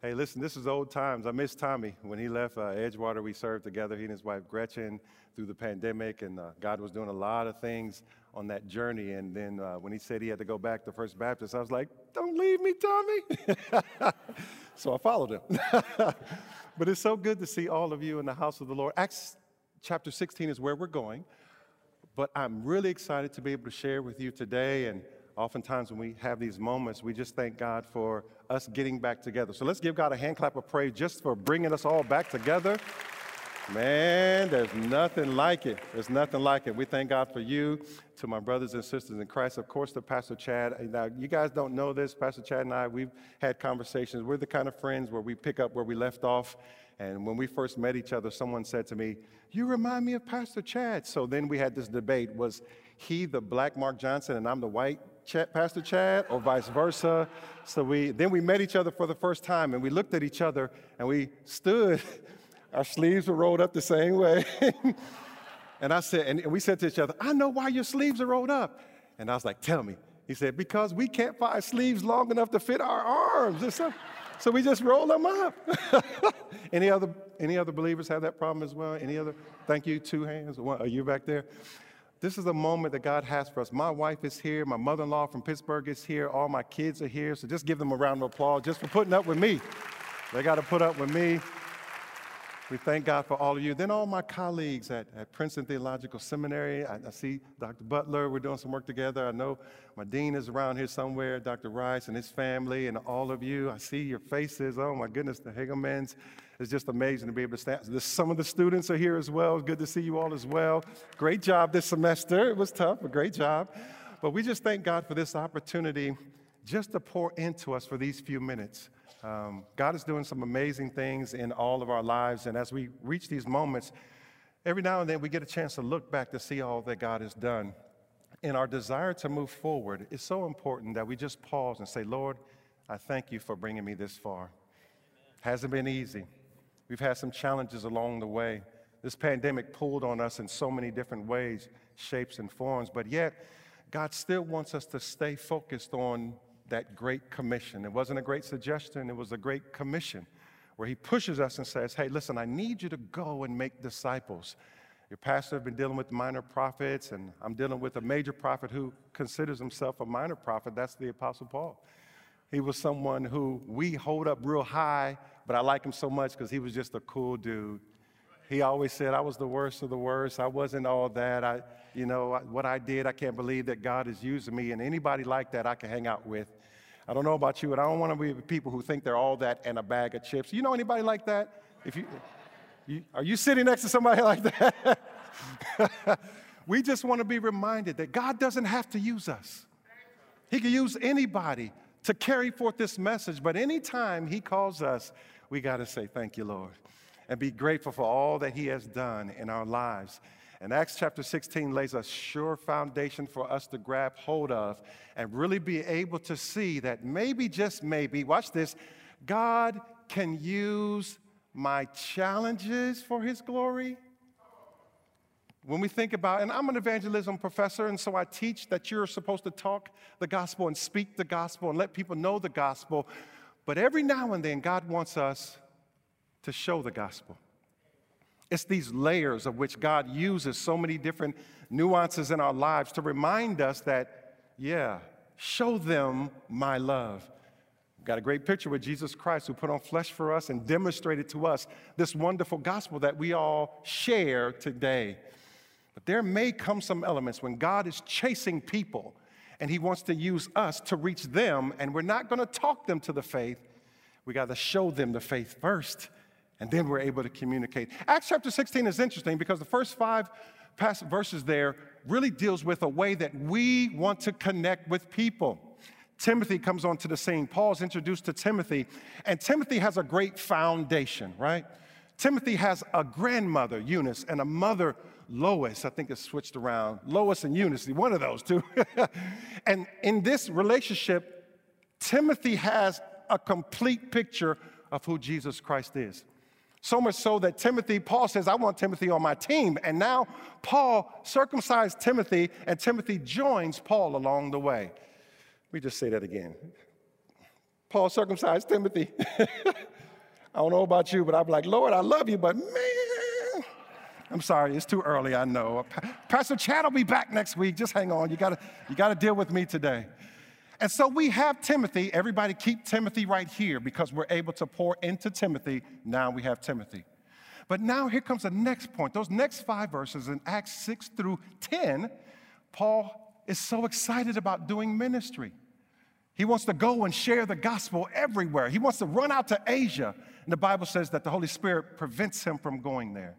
Hey, listen, this is old times. I miss Tommy. When he left uh, Edgewater, we served together, he and his wife Gretchen, through the pandemic, and uh, God was doing a lot of things on that journey. And then uh, when he said he had to go back to First Baptist, I was like, don't leave me, Tommy. so I followed him. but it's so good to see all of you in the house of the Lord. Acts chapter 16 is where we're going. But I'm really excited to be able to share with you today. And oftentimes when we have these moments, we just thank God for us getting back together. So let's give God a hand clap of praise just for bringing us all back together. Man, there's nothing like it. There's nothing like it. We thank God for you, to my brothers and sisters in Christ. Of course, to Pastor Chad. Now, you guys don't know this. Pastor Chad and I, we've had conversations. We're the kind of friends where we pick up where we left off. And when we first met each other, someone said to me, You remind me of Pastor Chad. So then we had this debate was he the black Mark Johnson and I'm the white Ch- Pastor Chad, or vice versa? So we, then we met each other for the first time and we looked at each other and we stood. Our sleeves were rolled up the same way. and I said, and we said to each other, I know why your sleeves are rolled up. And I was like, Tell me. He said, Because we can't find sleeves long enough to fit our arms. So, we just roll them up. any other any other believers have that problem as well? Any other? Thank you. Two hands. One, are you back there? This is a moment that God has for us. My wife is here. My mother-in-law from Pittsburgh is here. All my kids are here. So just give them a round of applause just for putting up with me. They got to put up with me. We thank God for all of you. Then all my colleagues at, at Princeton Theological Seminary. I, I, see Dr. Butler. We're doing some work together. I know my dean is around here somewhere, Dr. Rice and his family, and all of you. I see your faces. Oh my goodness, the Hagelmans. It's just amazing to be able to stand. Some of the students are here as well. Good to see you all as well. Great job this semester. It was tough, but great job. But we just thank God for this opportunity just to pour into us for these few minutes. Um, God is doing some amazing things in all of our lives. And as we reach these moments, every now and then we get a chance to look back to see all that God has done. In our desire to move forward, it's so important that we just pause and say, Lord, I thank you for bringing me this far. Amen. Hasn't been easy. We've had some challenges along the way. This pandemic pulled on us in so many different ways, shapes, and forms, but yet, God still wants us to stay focused on that great commission. It wasn't a great suggestion, it was a great commission where he pushes us and says, Hey, listen, I need you to go and make disciples. Your pastor has been dealing with minor prophets, and I'm dealing with a major prophet who considers himself a minor prophet. That's the Apostle Paul. He was someone who we hold up real high, but I like him so much because he was just a cool dude. He always said, I was the worst of the worst. I wasn't all that. I, you know, what I did, I can't believe that God is using me. And anybody like that, I can hang out with. I don't know about you, but I don't want to be people who think they're all that and a bag of chips. You know anybody like that? If you, you are you sitting next to somebody like that? we just want to be reminded that God doesn't have to use us. He can use anybody to carry forth this message, but anytime He calls us, we got to say, Thank you, Lord, and be grateful for all that He has done in our lives. And Acts chapter 16 lays a sure foundation for us to grab hold of and really be able to see that maybe, just maybe, watch this, God can use my challenges for his glory. When we think about, and I'm an evangelism professor, and so I teach that you're supposed to talk the gospel and speak the gospel and let people know the gospel. But every now and then, God wants us to show the gospel. It's these layers of which God uses so many different nuances in our lives to remind us that, yeah, show them my love. We've got a great picture with Jesus Christ who put on flesh for us and demonstrated to us this wonderful gospel that we all share today. But there may come some elements when God is chasing people and he wants to use us to reach them, and we're not going to talk them to the faith. We got to show them the faith first and then we're able to communicate. Acts chapter 16 is interesting because the first five verses there really deals with a way that we want to connect with people. Timothy comes onto the scene. Paul's introduced to Timothy, and Timothy has a great foundation, right? Timothy has a grandmother, Eunice, and a mother, Lois. I think it's switched around. Lois and Eunice, one of those two. and in this relationship, Timothy has a complete picture of who Jesus Christ is. So much so that Timothy, Paul says, I want Timothy on my team. And now Paul circumcised Timothy, and Timothy joins Paul along the way. Let me just say that again. Paul circumcised Timothy. I don't know about you, but I'm like, Lord, I love you, but man, I'm sorry, it's too early, I know. Pastor Chad will be back next week. Just hang on. You gotta, you gotta deal with me today. And so we have Timothy. Everybody keep Timothy right here because we're able to pour into Timothy. Now we have Timothy. But now here comes the next point. Those next five verses in Acts 6 through 10, Paul is so excited about doing ministry. He wants to go and share the gospel everywhere. He wants to run out to Asia. And the Bible says that the Holy Spirit prevents him from going there.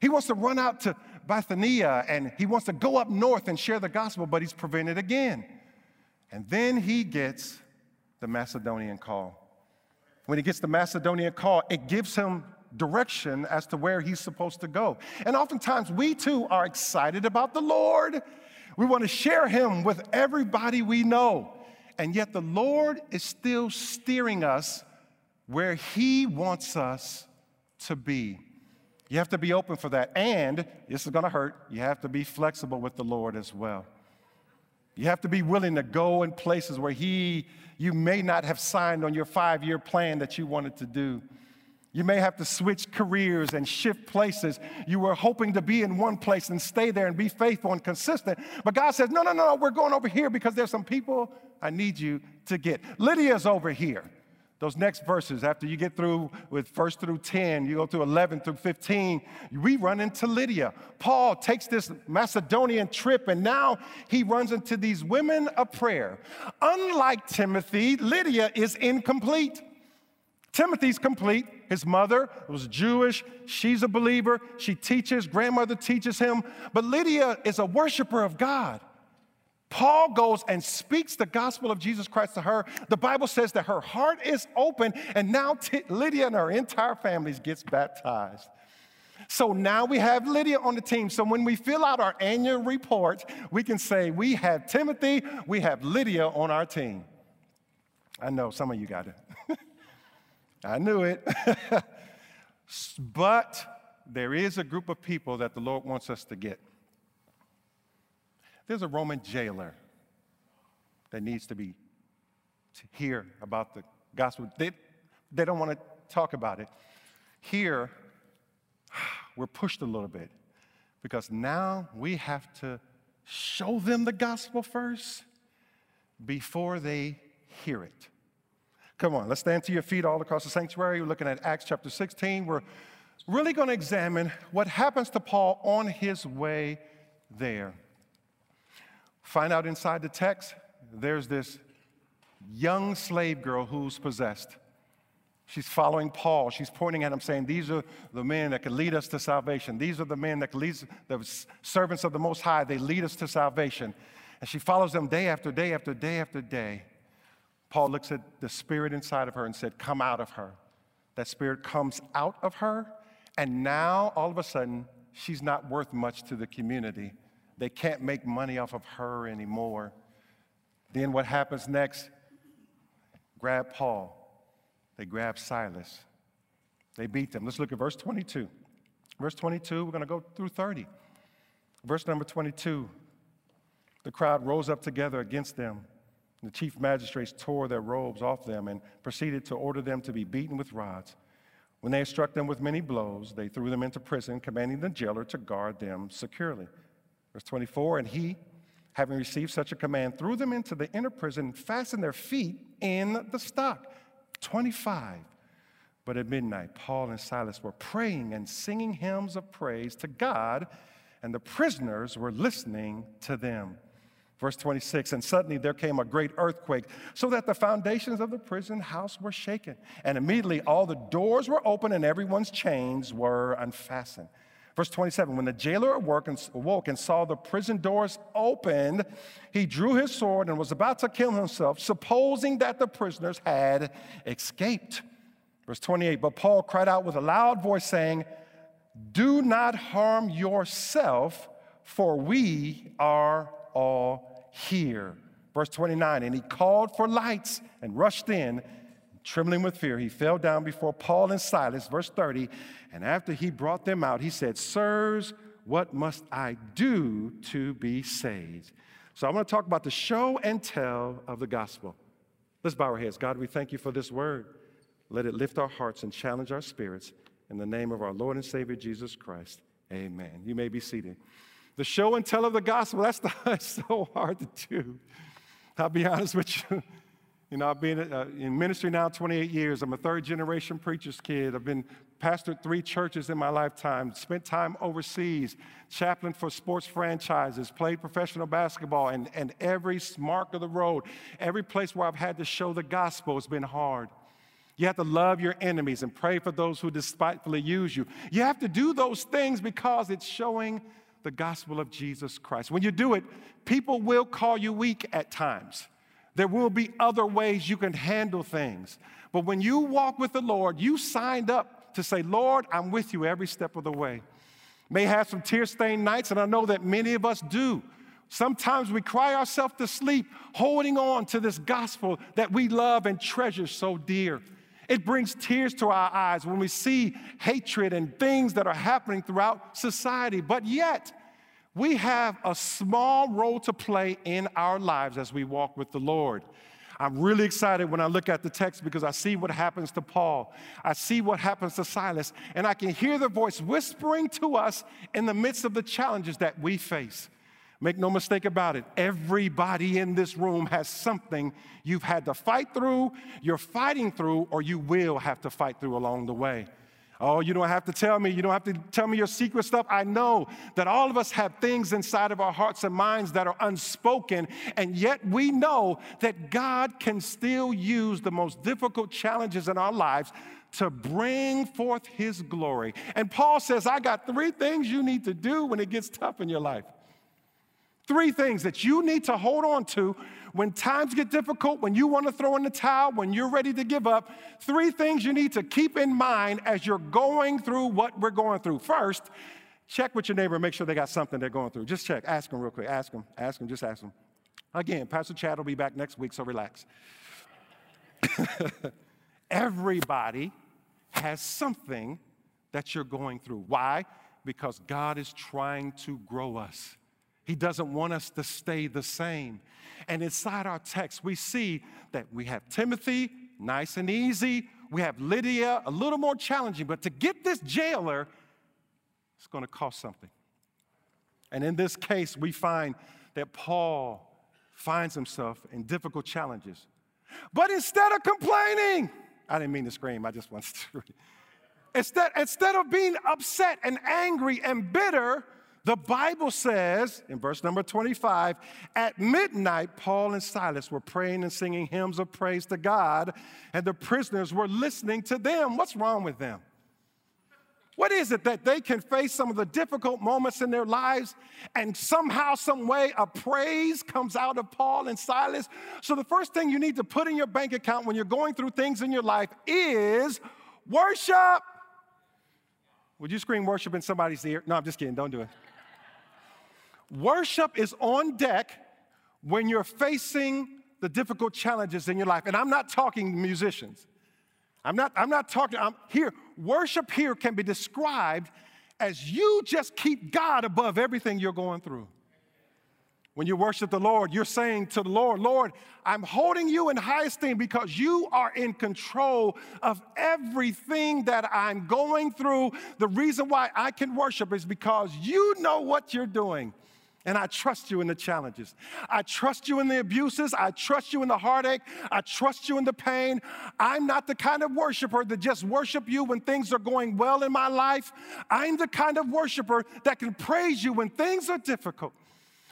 He wants to run out to Bithynia and he wants to go up north and share the gospel, but he's prevented again. And then he gets the Macedonian call. When he gets the Macedonian call, it gives him direction as to where he's supposed to go. And oftentimes we too are excited about the Lord. We want to share him with everybody we know. And yet the Lord is still steering us where he wants us to be. You have to be open for that. And this is going to hurt. You have to be flexible with the Lord as well. You have to be willing to go in places where He, you may not have signed on your five year plan that you wanted to do. You may have to switch careers and shift places. You were hoping to be in one place and stay there and be faithful and consistent. But God says, no, no, no, no, we're going over here because there's some people I need you to get. Lydia's over here. Those next verses, after you get through with first through 10, you go through 11 through 15, we run into Lydia. Paul takes this Macedonian trip and now he runs into these women of prayer. Unlike Timothy, Lydia is incomplete. Timothy's complete. His mother was Jewish. She's a believer. She teaches, grandmother teaches him. But Lydia is a worshiper of God. Paul goes and speaks the gospel of Jesus Christ to her. The Bible says that her heart is open, and now T- Lydia and her entire family gets baptized. So now we have Lydia on the team. So when we fill out our annual report, we can say we have Timothy, we have Lydia on our team. I know some of you got it. I knew it. but there is a group of people that the Lord wants us to get. There's a Roman jailer that needs to be to hear about the gospel. They, they don't want to talk about it. Here, we're pushed a little bit because now we have to show them the gospel first before they hear it. Come on, let's stand to your feet all across the sanctuary. We're looking at Acts chapter 16. We're really going to examine what happens to Paul on his way there. Find out inside the text, there's this young slave girl who's possessed. She's following Paul. She's pointing at him, saying, These are the men that can lead us to salvation. These are the men that can lead the servants of the Most High. They lead us to salvation. And she follows them day after day after day after day. Paul looks at the spirit inside of her and said, Come out of her. That spirit comes out of her, and now all of a sudden, she's not worth much to the community. They can't make money off of her anymore. Then what happens next? Grab Paul. They grab Silas. They beat them. Let's look at verse 22. Verse 22, we're going to go through 30. Verse number 22 the crowd rose up together against them. The chief magistrates tore their robes off them and proceeded to order them to be beaten with rods. When they struck them with many blows, they threw them into prison, commanding the jailer to guard them securely. Verse 24, and he, having received such a command, threw them into the inner prison, and fastened their feet in the stock. 25. But at midnight, Paul and Silas were praying and singing hymns of praise to God, and the prisoners were listening to them. Verse 26, and suddenly there came a great earthquake, so that the foundations of the prison house were shaken. And immediately all the doors were open and everyone's chains were unfastened. Verse 27 When the jailer awoke and, saw the prison doors opened, he drew his sword and was about to kill himself, supposing that the prisoners had escaped. Verse 28 But Paul cried out with a loud voice, saying, Do not harm yourself, for we are all here. Verse 29 And he called for lights and rushed in Trembling with fear, he fell down before Paul and Silas, verse 30. And after he brought them out, he said, Sirs, what must I do to be saved? So I want to talk about the show and tell of the gospel. Let's bow our heads. God, we thank you for this word. Let it lift our hearts and challenge our spirits. In the name of our Lord and Savior Jesus Christ, amen. You may be seated. The show and tell of the gospel, that's, the, that's so hard to do. I'll be honest with you. You know, I've been uh, in ministry now 28 years. I'm a third generation preacher's kid. I've been pastored three churches in my lifetime, spent time overseas, chaplain for sports franchises, played professional basketball, and, and every mark of the road, every place where I've had to show the gospel has been hard. You have to love your enemies and pray for those who despitefully use you. You have to do those things because it's showing the gospel of Jesus Christ. When you do it, people will call you weak at times. There will be other ways you can handle things. But when you walk with the Lord, you signed up to say, Lord, I'm with you every step of the way. May have some tear stained nights, and I know that many of us do. Sometimes we cry ourselves to sleep, holding on to this gospel that we love and treasure so dear. It brings tears to our eyes when we see hatred and things that are happening throughout society. But yet, we have a small role to play in our lives as we walk with the Lord. I'm really excited when I look at the text because I see what happens to Paul. I see what happens to Silas, and I can hear the voice whispering to us in the midst of the challenges that we face. Make no mistake about it, everybody in this room has something you've had to fight through, you're fighting through, or you will have to fight through along the way. Oh, you don't have to tell me. You don't have to tell me your secret stuff. I know that all of us have things inside of our hearts and minds that are unspoken, and yet we know that God can still use the most difficult challenges in our lives to bring forth His glory. And Paul says, I got three things you need to do when it gets tough in your life. Three things that you need to hold on to when times get difficult, when you want to throw in the towel, when you're ready to give up. Three things you need to keep in mind as you're going through what we're going through. First, check with your neighbor and make sure they got something they're going through. Just check. Ask them real quick. Ask them. Ask them. Just ask them. Again, Pastor Chad will be back next week, so relax. Everybody has something that you're going through. Why? Because God is trying to grow us. He doesn't want us to stay the same. And inside our text, we see that we have Timothy, nice and easy. We have Lydia, a little more challenging. But to get this jailer, it's going to cost something. And in this case, we find that Paul finds himself in difficult challenges. But instead of complaining, I didn't mean to scream, I just wanted to. instead, instead of being upset and angry and bitter, the Bible says in verse number 25, at midnight, Paul and Silas were praying and singing hymns of praise to God, and the prisoners were listening to them. What's wrong with them? What is it that they can face some of the difficult moments in their lives and somehow, some way, a praise comes out of Paul and Silas? So, the first thing you need to put in your bank account when you're going through things in your life is worship. Would you scream worship in somebody's ear? No, I'm just kidding. Don't do it. Worship is on deck when you're facing the difficult challenges in your life. And I'm not talking musicians. I'm not, I'm not talking, I'm here. Worship here can be described as you just keep God above everything you're going through. When you worship the Lord, you're saying to the Lord, Lord, I'm holding you in high esteem because you are in control of everything that I'm going through. The reason why I can worship is because you know what you're doing. And I trust you in the challenges. I trust you in the abuses. I trust you in the heartache. I trust you in the pain. I'm not the kind of worshiper that just worship you when things are going well in my life. I'm the kind of worshiper that can praise you when things are difficult.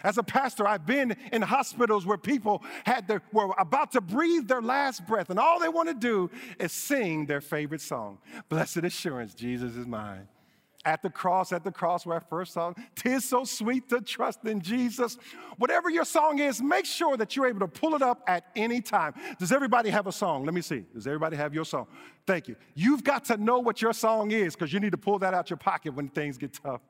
As a pastor, I've been in hospitals where people had their, were about to breathe their last breath, and all they want to do is sing their favorite song. Blessed assurance, Jesus is mine at the cross, at the cross where I first saw Tis so sweet to trust in Jesus. Whatever your song is, make sure that you're able to pull it up at any time. Does everybody have a song? Let me see. Does everybody have your song? Thank you. You've got to know what your song is because you need to pull that out your pocket when things get tough.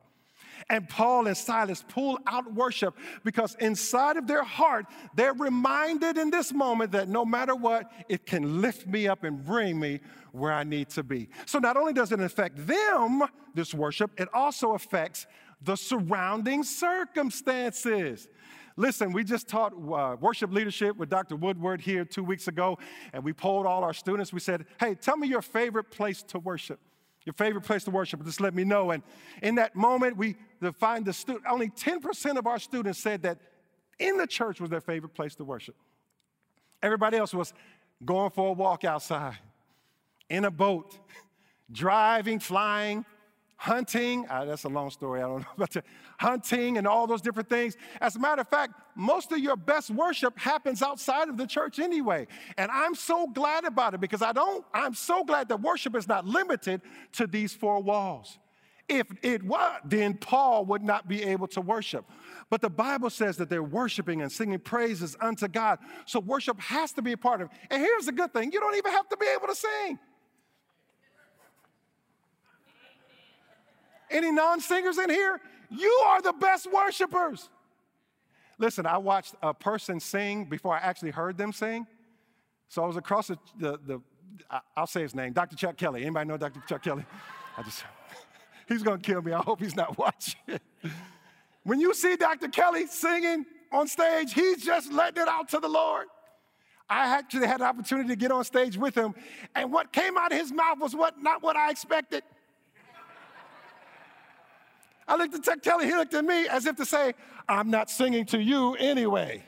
And Paul and Silas pull out worship because inside of their heart, they're reminded in this moment that no matter what, it can lift me up and bring me where I need to be. So not only does it affect them, this worship, it also affects the surrounding circumstances. Listen, we just taught uh, worship leadership with Dr. Woodward here two weeks ago, and we polled all our students. We said, hey, tell me your favorite place to worship. Your favorite place to worship, just let me know. And in that moment, we defined the student, only 10% of our students said that in the church was their favorite place to worship. Everybody else was going for a walk outside, in a boat, driving, flying, hunting. Uh, that's a long story. I don't know about that. Hunting and all those different things. As a matter of fact, most of your best worship happens outside of the church anyway. And I'm so glad about it because I don't, I'm so glad that worship is not limited to these four walls. If it was, then Paul would not be able to worship. But the Bible says that they're worshiping and singing praises unto God. So worship has to be a part of it. And here's the good thing you don't even have to be able to sing. Any non singers in here? You are the best worshipers. Listen, I watched a person sing before I actually heard them sing. So I was across the, the, the I'll say his name, Dr. Chuck Kelly. Anybody know Dr. Chuck Kelly? I just, he's gonna kill me. I hope he's not watching. when you see Dr. Kelly singing on stage, he's just letting it out to the Lord. I actually had an opportunity to get on stage with him, and what came out of his mouth was what not what I expected. I looked at Chuck Kelly, he looked at me as if to say, I'm not singing to you anyway.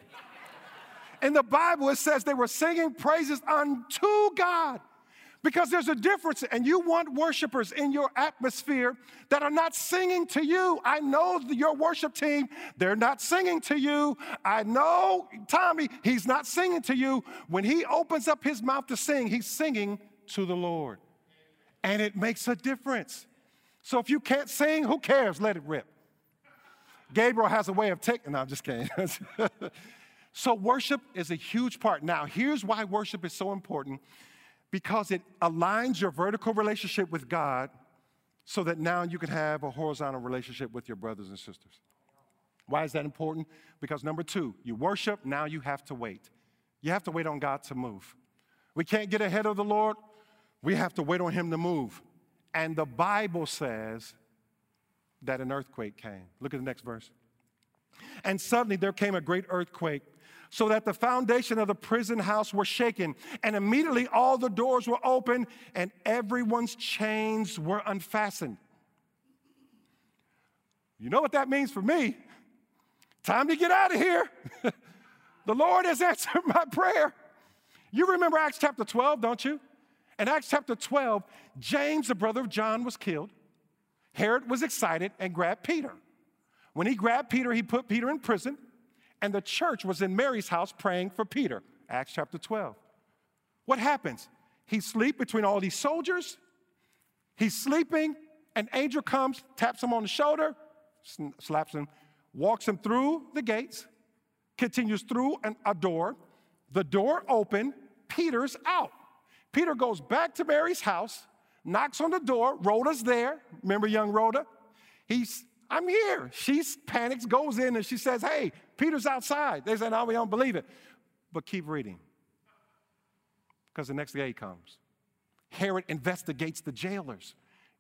In the Bible, it says they were singing praises unto God. Because there's a difference, and you want worshipers in your atmosphere that are not singing to you. I know your worship team, they're not singing to you. I know Tommy, he's not singing to you. When he opens up his mouth to sing, he's singing to the Lord. And it makes a difference. So if you can't sing, who cares? Let it rip. Gabriel has a way of taking, no, I'm just kidding. so worship is a huge part. Now, here's why worship is so important because it aligns your vertical relationship with God so that now you can have a horizontal relationship with your brothers and sisters. Why is that important? Because number two, you worship, now you have to wait. You have to wait on God to move. We can't get ahead of the Lord, we have to wait on Him to move. And the Bible says that an earthquake came. Look at the next verse. And suddenly there came a great earthquake, so that the foundation of the prison house were shaken. And immediately all the doors were open, and everyone's chains were unfastened. You know what that means for me? Time to get out of here. the Lord has answered my prayer. You remember Acts chapter 12, don't you? In Acts chapter 12, James, the brother of John, was killed. Herod was excited and grabbed Peter. When he grabbed Peter, he put Peter in prison, and the church was in Mary's house praying for Peter. Acts chapter 12. What happens? He asleep between all these soldiers. He's sleeping. An angel comes, taps him on the shoulder, slaps him, walks him through the gates, continues through an, a door. The door open, Peter's out. Peter goes back to Mary's house, knocks on the door. Rhoda's there. Remember young Rhoda? He's, I'm here. She panics, goes in, and she says, Hey, Peter's outside. They say, No, we don't believe it. But keep reading. Because the next day comes. Herod investigates the jailers.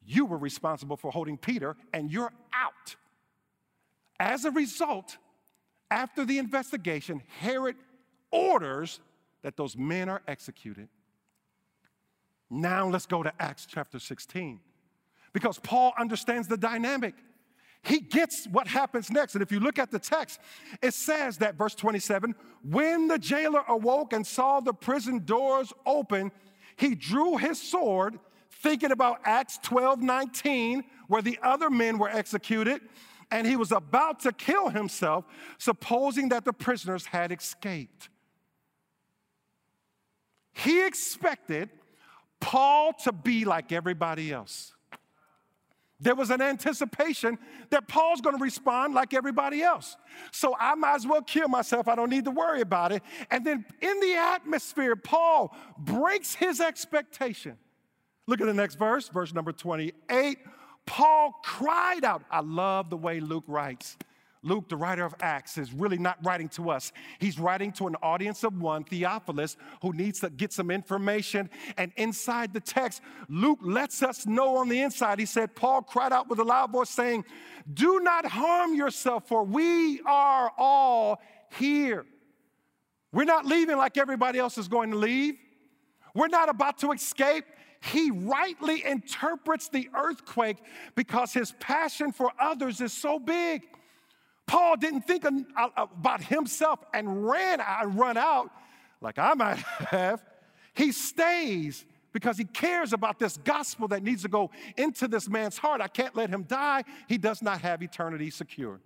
You were responsible for holding Peter, and you're out. As a result, after the investigation, Herod orders that those men are executed. Now let's go to Acts chapter 16 because Paul understands the dynamic. He gets what happens next. And if you look at the text, it says that, verse 27, when the jailer awoke and saw the prison doors open, he drew his sword, thinking about Acts 12 19, where the other men were executed, and he was about to kill himself, supposing that the prisoners had escaped. He expected Paul to be like everybody else. There was an anticipation that Paul's gonna respond like everybody else. So I might as well kill myself. I don't need to worry about it. And then in the atmosphere, Paul breaks his expectation. Look at the next verse, verse number 28. Paul cried out. I love the way Luke writes. Luke, the writer of Acts, is really not writing to us. He's writing to an audience of one, Theophilus, who needs to get some information. And inside the text, Luke lets us know on the inside, he said, Paul cried out with a loud voice, saying, Do not harm yourself, for we are all here. We're not leaving like everybody else is going to leave. We're not about to escape. He rightly interprets the earthquake because his passion for others is so big. Paul didn't think about himself and ran and run out like I might have. He stays because he cares about this gospel that needs to go into this man's heart. I can't let him die. He does not have eternity secure.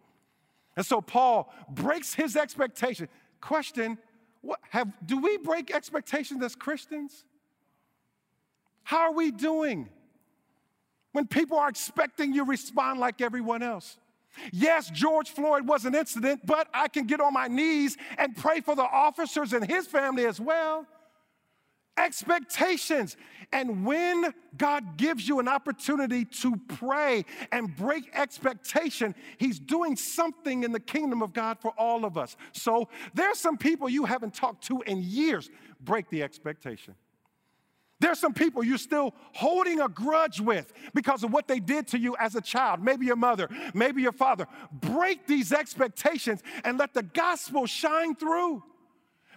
And so Paul breaks his expectation. Question what, have, do we break expectations as Christians? How are we doing when people are expecting you respond like everyone else? Yes, George Floyd was an incident, but I can get on my knees and pray for the officers and his family as well. Expectations. And when God gives you an opportunity to pray and break expectation, He's doing something in the kingdom of God for all of us. So there's some people you haven't talked to in years. Break the expectation. There's some people you're still holding a grudge with because of what they did to you as a child, maybe your mother, maybe your father. Break these expectations and let the gospel shine through.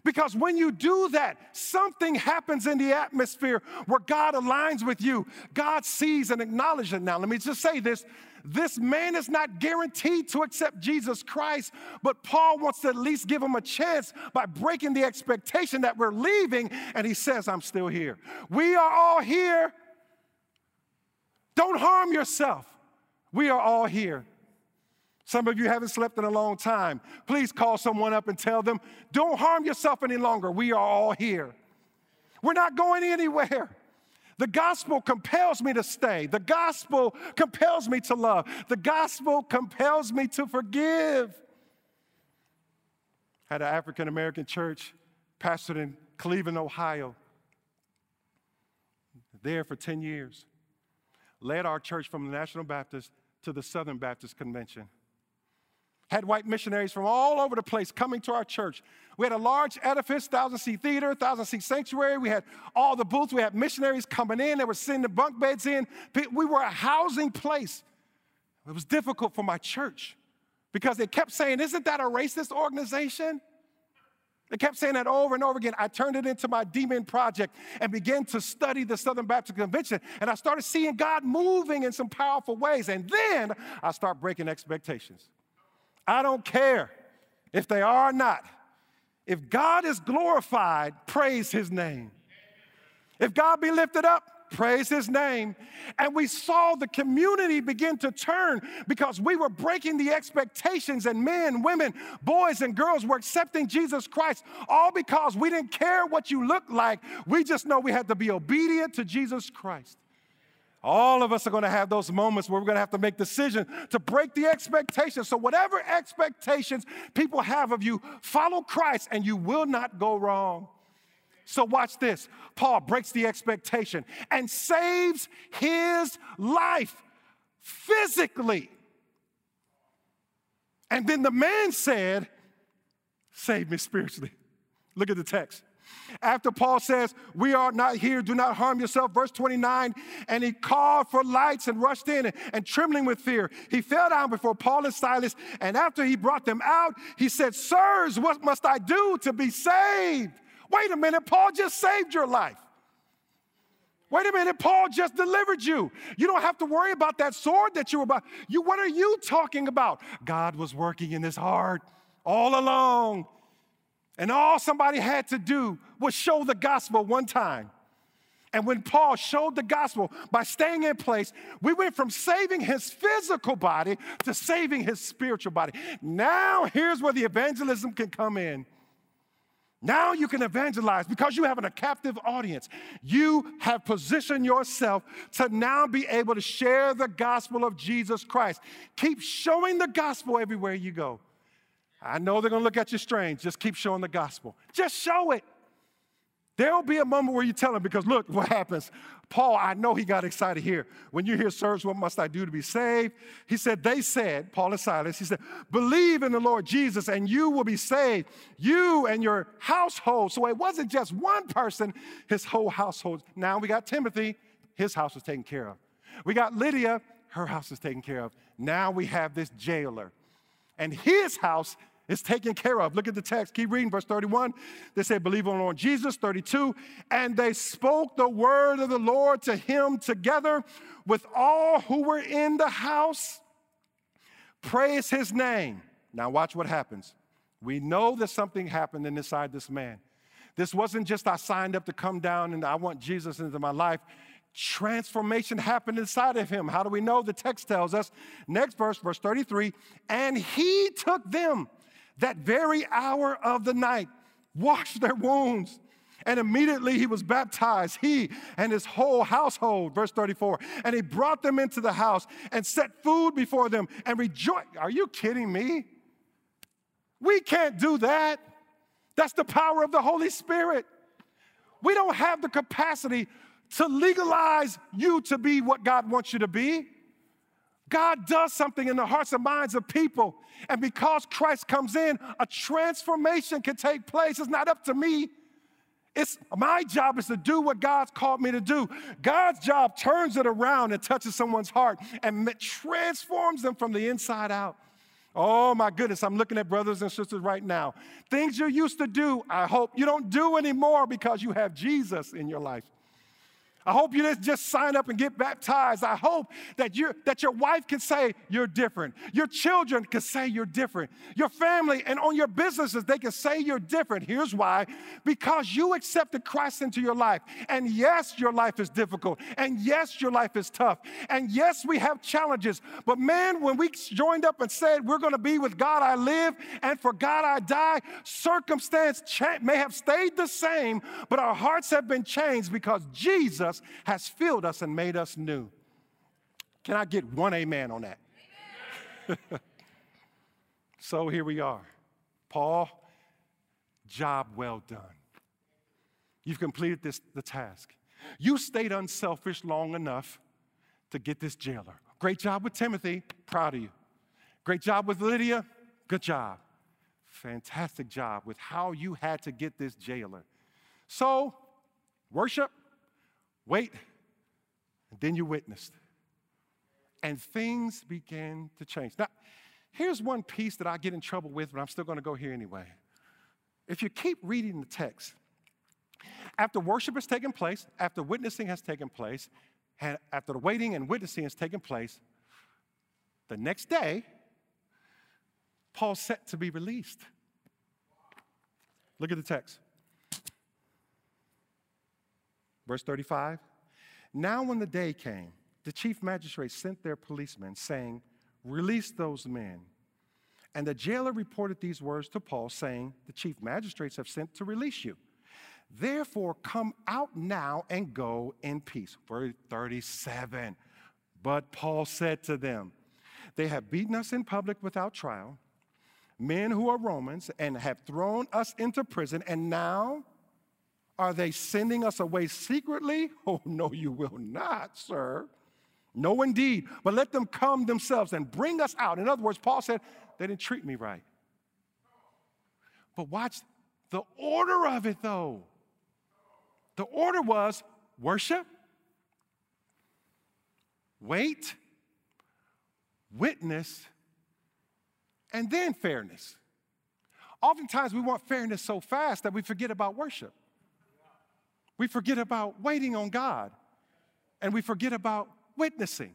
Because when you do that, something happens in the atmosphere where God aligns with you. God sees and acknowledges it. Now, let me just say this this man is not guaranteed to accept Jesus Christ, but Paul wants to at least give him a chance by breaking the expectation that we're leaving, and he says, I'm still here. We are all here. Don't harm yourself. We are all here. Some of you haven't slept in a long time. Please call someone up and tell them, don't harm yourself any longer. We are all here. We're not going anywhere. The gospel compels me to stay. The gospel compels me to love. The gospel compels me to forgive. Had an African American church pastored in Cleveland, Ohio. There for 10 years. Led our church from the National Baptist to the Southern Baptist Convention had white missionaries from all over the place coming to our church. We had a large edifice, thousand seat theater, thousand seat sanctuary. We had all the booths. We had missionaries coming in. They were sending the bunk beds in. We were a housing place. It was difficult for my church because they kept saying, Isn't that a racist organization? They kept saying that over and over again. I turned it into my D.Min. project and began to study the Southern Baptist Convention. And I started seeing God moving in some powerful ways. And then I start breaking expectations. I don't care if they are or not. If God is glorified, praise his name. If God be lifted up, praise his name. And we saw the community begin to turn because we were breaking the expectations, and men, women, boys, and girls were accepting Jesus Christ, all because we didn't care what you looked like. We just know we had to be obedient to Jesus Christ. All of us are going to have those moments where we're going to have to make decisions to break the expectations. So, whatever expectations people have of you, follow Christ and you will not go wrong. So, watch this. Paul breaks the expectation and saves his life physically. And then the man said, Save me spiritually. Look at the text. After Paul says, We are not here, do not harm yourself, verse 29, and he called for lights and rushed in and, and trembling with fear. He fell down before Paul and Silas, and after he brought them out, he said, Sirs, what must I do to be saved? Wait a minute, Paul just saved your life. Wait a minute, Paul just delivered you. You don't have to worry about that sword that you were about. You, what are you talking about? God was working in his heart all along. And all somebody had to do was show the gospel one time. And when Paul showed the gospel by staying in place, we went from saving his physical body to saving his spiritual body. Now, here's where the evangelism can come in. Now you can evangelize because you have a captive audience. You have positioned yourself to now be able to share the gospel of Jesus Christ. Keep showing the gospel everywhere you go. I know they're going to look at you strange. Just keep showing the gospel. Just show it. There'll be a moment where you tell them, because look what happens. Paul, I know he got excited here. When you hear, Sirs, what must I do to be saved? He said, They said, Paul and Silas, he said, Believe in the Lord Jesus and you will be saved, you and your household. So it wasn't just one person, his whole household. Now we got Timothy, his house was taken care of. We got Lydia, her house is taken care of. Now we have this jailer, and his house It's taken care of. Look at the text. Keep reading, verse 31. They said, Believe on Lord Jesus. 32. And they spoke the word of the Lord to him together with all who were in the house. Praise his name. Now, watch what happens. We know that something happened inside this man. This wasn't just I signed up to come down and I want Jesus into my life. Transformation happened inside of him. How do we know? The text tells us. Next verse, verse 33 and he took them that very hour of the night, washed their wounds. And immediately he was baptized, he and his whole household. Verse 34. And he brought them into the house and set food before them and rejoiced. Are you kidding me? We can't do that. That's the power of the Holy Spirit. We don't have the capacity to legalize you to be what God wants you to be. God does something in the hearts and minds of people. And because Christ comes in, a transformation can take place. It's not up to me. It's my job is to do what God's called me to do. God's job turns it around and touches someone's heart and transforms them from the inside out. Oh my goodness, I'm looking at brothers and sisters right now. Things you used to do, I hope you don't do anymore because you have Jesus in your life. I hope you didn't just sign up and get baptized. I hope that, you that your wife can say you're different. Your children can say you're different. Your family and on your businesses, they can say you're different. Here's why because you accepted Christ into your life. And yes, your life is difficult. And yes, your life is tough. And yes, we have challenges. But man, when we joined up and said, We're going to be with God I live and for God I die, circumstance may have stayed the same, but our hearts have been changed because Jesus us, has filled us and made us new. Can I get one amen on that? so here we are. Paul, job well done. You've completed this, the task. You stayed unselfish long enough to get this jailer. Great job with Timothy, proud of you. Great job with Lydia, good job. Fantastic job with how you had to get this jailer. So, worship, Wait, and then you witnessed. And things began to change. Now, here's one piece that I get in trouble with, but I'm still going to go here anyway. If you keep reading the text, after worship has taken place, after witnessing has taken place, and after the waiting and witnessing has taken place, the next day, Paul's set to be released. Look at the text. Verse 35 Now, when the day came, the chief magistrate sent their policemen, saying, Release those men. And the jailer reported these words to Paul, saying, The chief magistrates have sent to release you. Therefore, come out now and go in peace. Verse 37. But Paul said to them, They have beaten us in public without trial, men who are Romans, and have thrown us into prison, and now are they sending us away secretly? Oh, no, you will not, sir. No, indeed. But let them come themselves and bring us out. In other words, Paul said, they didn't treat me right. But watch the order of it, though. The order was worship, wait, witness, and then fairness. Oftentimes, we want fairness so fast that we forget about worship. We forget about waiting on God and we forget about witnessing.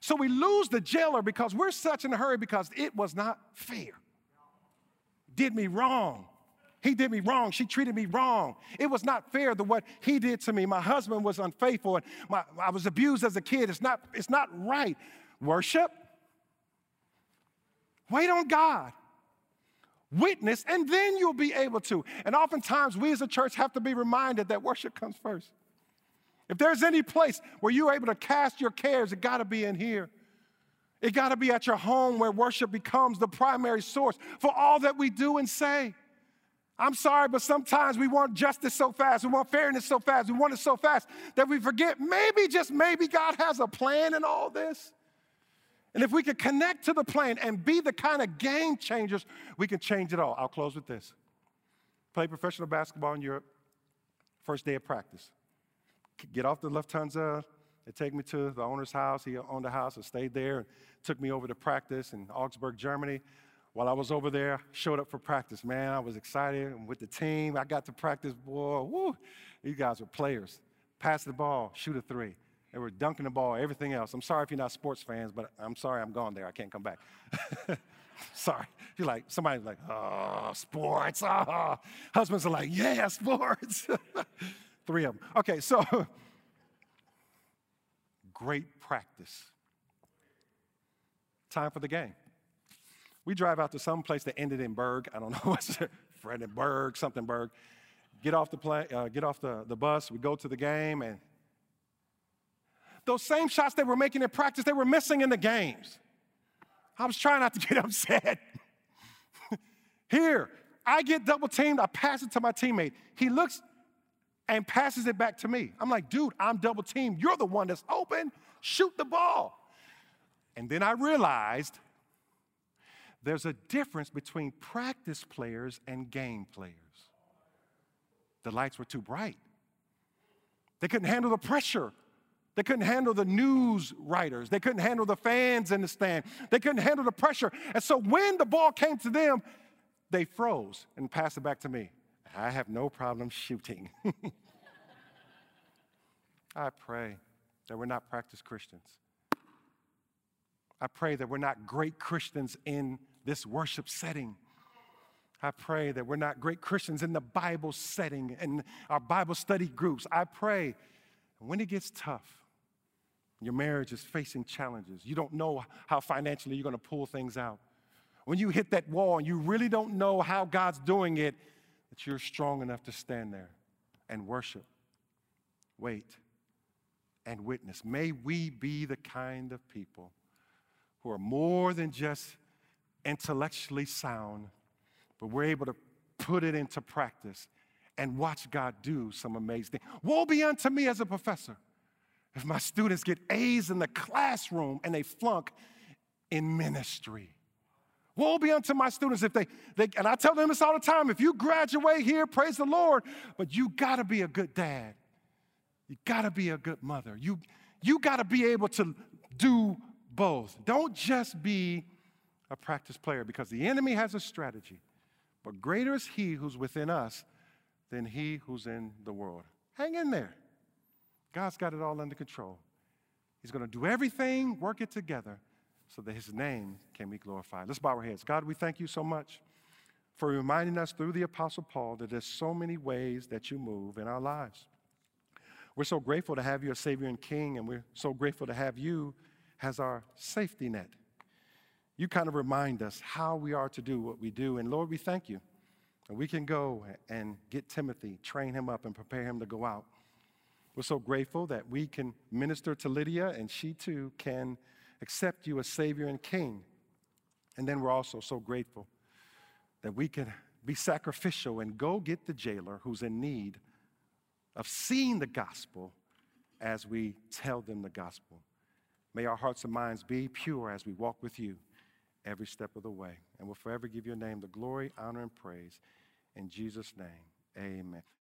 So we lose the jailer because we're such in a hurry because it was not fair. Did me wrong. He did me wrong. She treated me wrong. It was not fair the what he did to me. My husband was unfaithful and my, I was abused as a kid. It's not, it's not right. Worship. Wait on God witness, and then you'll be able to. And oftentimes, we as a church have to be reminded that worship comes first. If there's any place where you're able to cast your cares, it got to be in here. It got to be at your home where worship becomes the primary source for all that we do and say. I'm sorry, but sometimes we want justice so fast, we want fairness so fast, we want it so fast that we forget maybe, just maybe, God has a plan in all this. And if we can connect to the plan and be the kind of game changers, we can change it all. I'll close with this. Play professional basketball in Europe, first day of practice. Get off the Lufthansa. They take me to the owner's house. He owned the house and stayed there and took me over to practice in Augsburg, Germany. while I was over there, showed up for practice. Man, I was excited with the team. I got to practice, boy, woo, these guys were players. Pass the ball, shoot a three. They were dunking the ball, everything else. I'm sorry if you're not sports fans, but I'm sorry I'm gone there. I can't come back. sorry. You're like, somebody's like, oh, sports. Oh. Husbands are like, yeah, sports. Three of them. Okay, so great practice. Time for the game. We drive out to some place that ended in Berg. I don't know what's it, Fredenberg, something Berg. Get off the play, uh, get off the, the bus. We go to the game, and those same shots they were making in practice, they were missing in the games. I was trying not to get upset. Here, I get double teamed. I pass it to my teammate. He looks and passes it back to me. I'm like, dude, I'm double teamed. You're the one that's open. Shoot the ball. And then I realized there's a difference between practice players and game players. The lights were too bright. They couldn't handle the pressure. They couldn't handle the news writers. They couldn't handle the fans in the stand. They couldn't handle the pressure. And so when the ball came to them, they froze and passed it back to me. I have no problem shooting. I pray that we're not practice Christians. I pray that we're not great Christians in this worship setting. I pray that we're not great Christians in the Bible setting and our Bible study groups. I pray when it gets tough, your marriage is facing challenges, you don't know how financially you're going to pull things out. When you hit that wall and you really don't know how God's doing it, that you're strong enough to stand there and worship, wait, and witness. May we be the kind of people who are more than just intellectually sound, but we're able to put it into practice and watch God do some amazing things. Woe be unto me as a professor if my students get A's in the classroom and they flunk in ministry. Woe be unto my students if they, they, and I tell them this all the time if you graduate here, praise the Lord, but you gotta be a good dad. You gotta be a good mother. You, you gotta be able to do both. Don't just be a practice player because the enemy has a strategy, but greater is he who's within us than he who's in the world. Hang in there. God's got it all under control. He's gonna do everything, work it together so that his name can be glorified. Let's bow our heads. God, we thank you so much for reminding us through the Apostle Paul that there's so many ways that you move in our lives. We're so grateful to have you as Savior and King, and we're so grateful to have you as our safety net. You kind of remind us how we are to do what we do. And Lord, we thank you. And we can go and get Timothy, train him up, and prepare him to go out. We're so grateful that we can minister to Lydia, and she too can accept you as Savior and King. And then we're also so grateful that we can be sacrificial and go get the jailer who's in need of seeing the gospel as we tell them the gospel. May our hearts and minds be pure as we walk with you every step of the way. And we'll forever give your name the glory, honor, and praise. In Jesus' name, amen.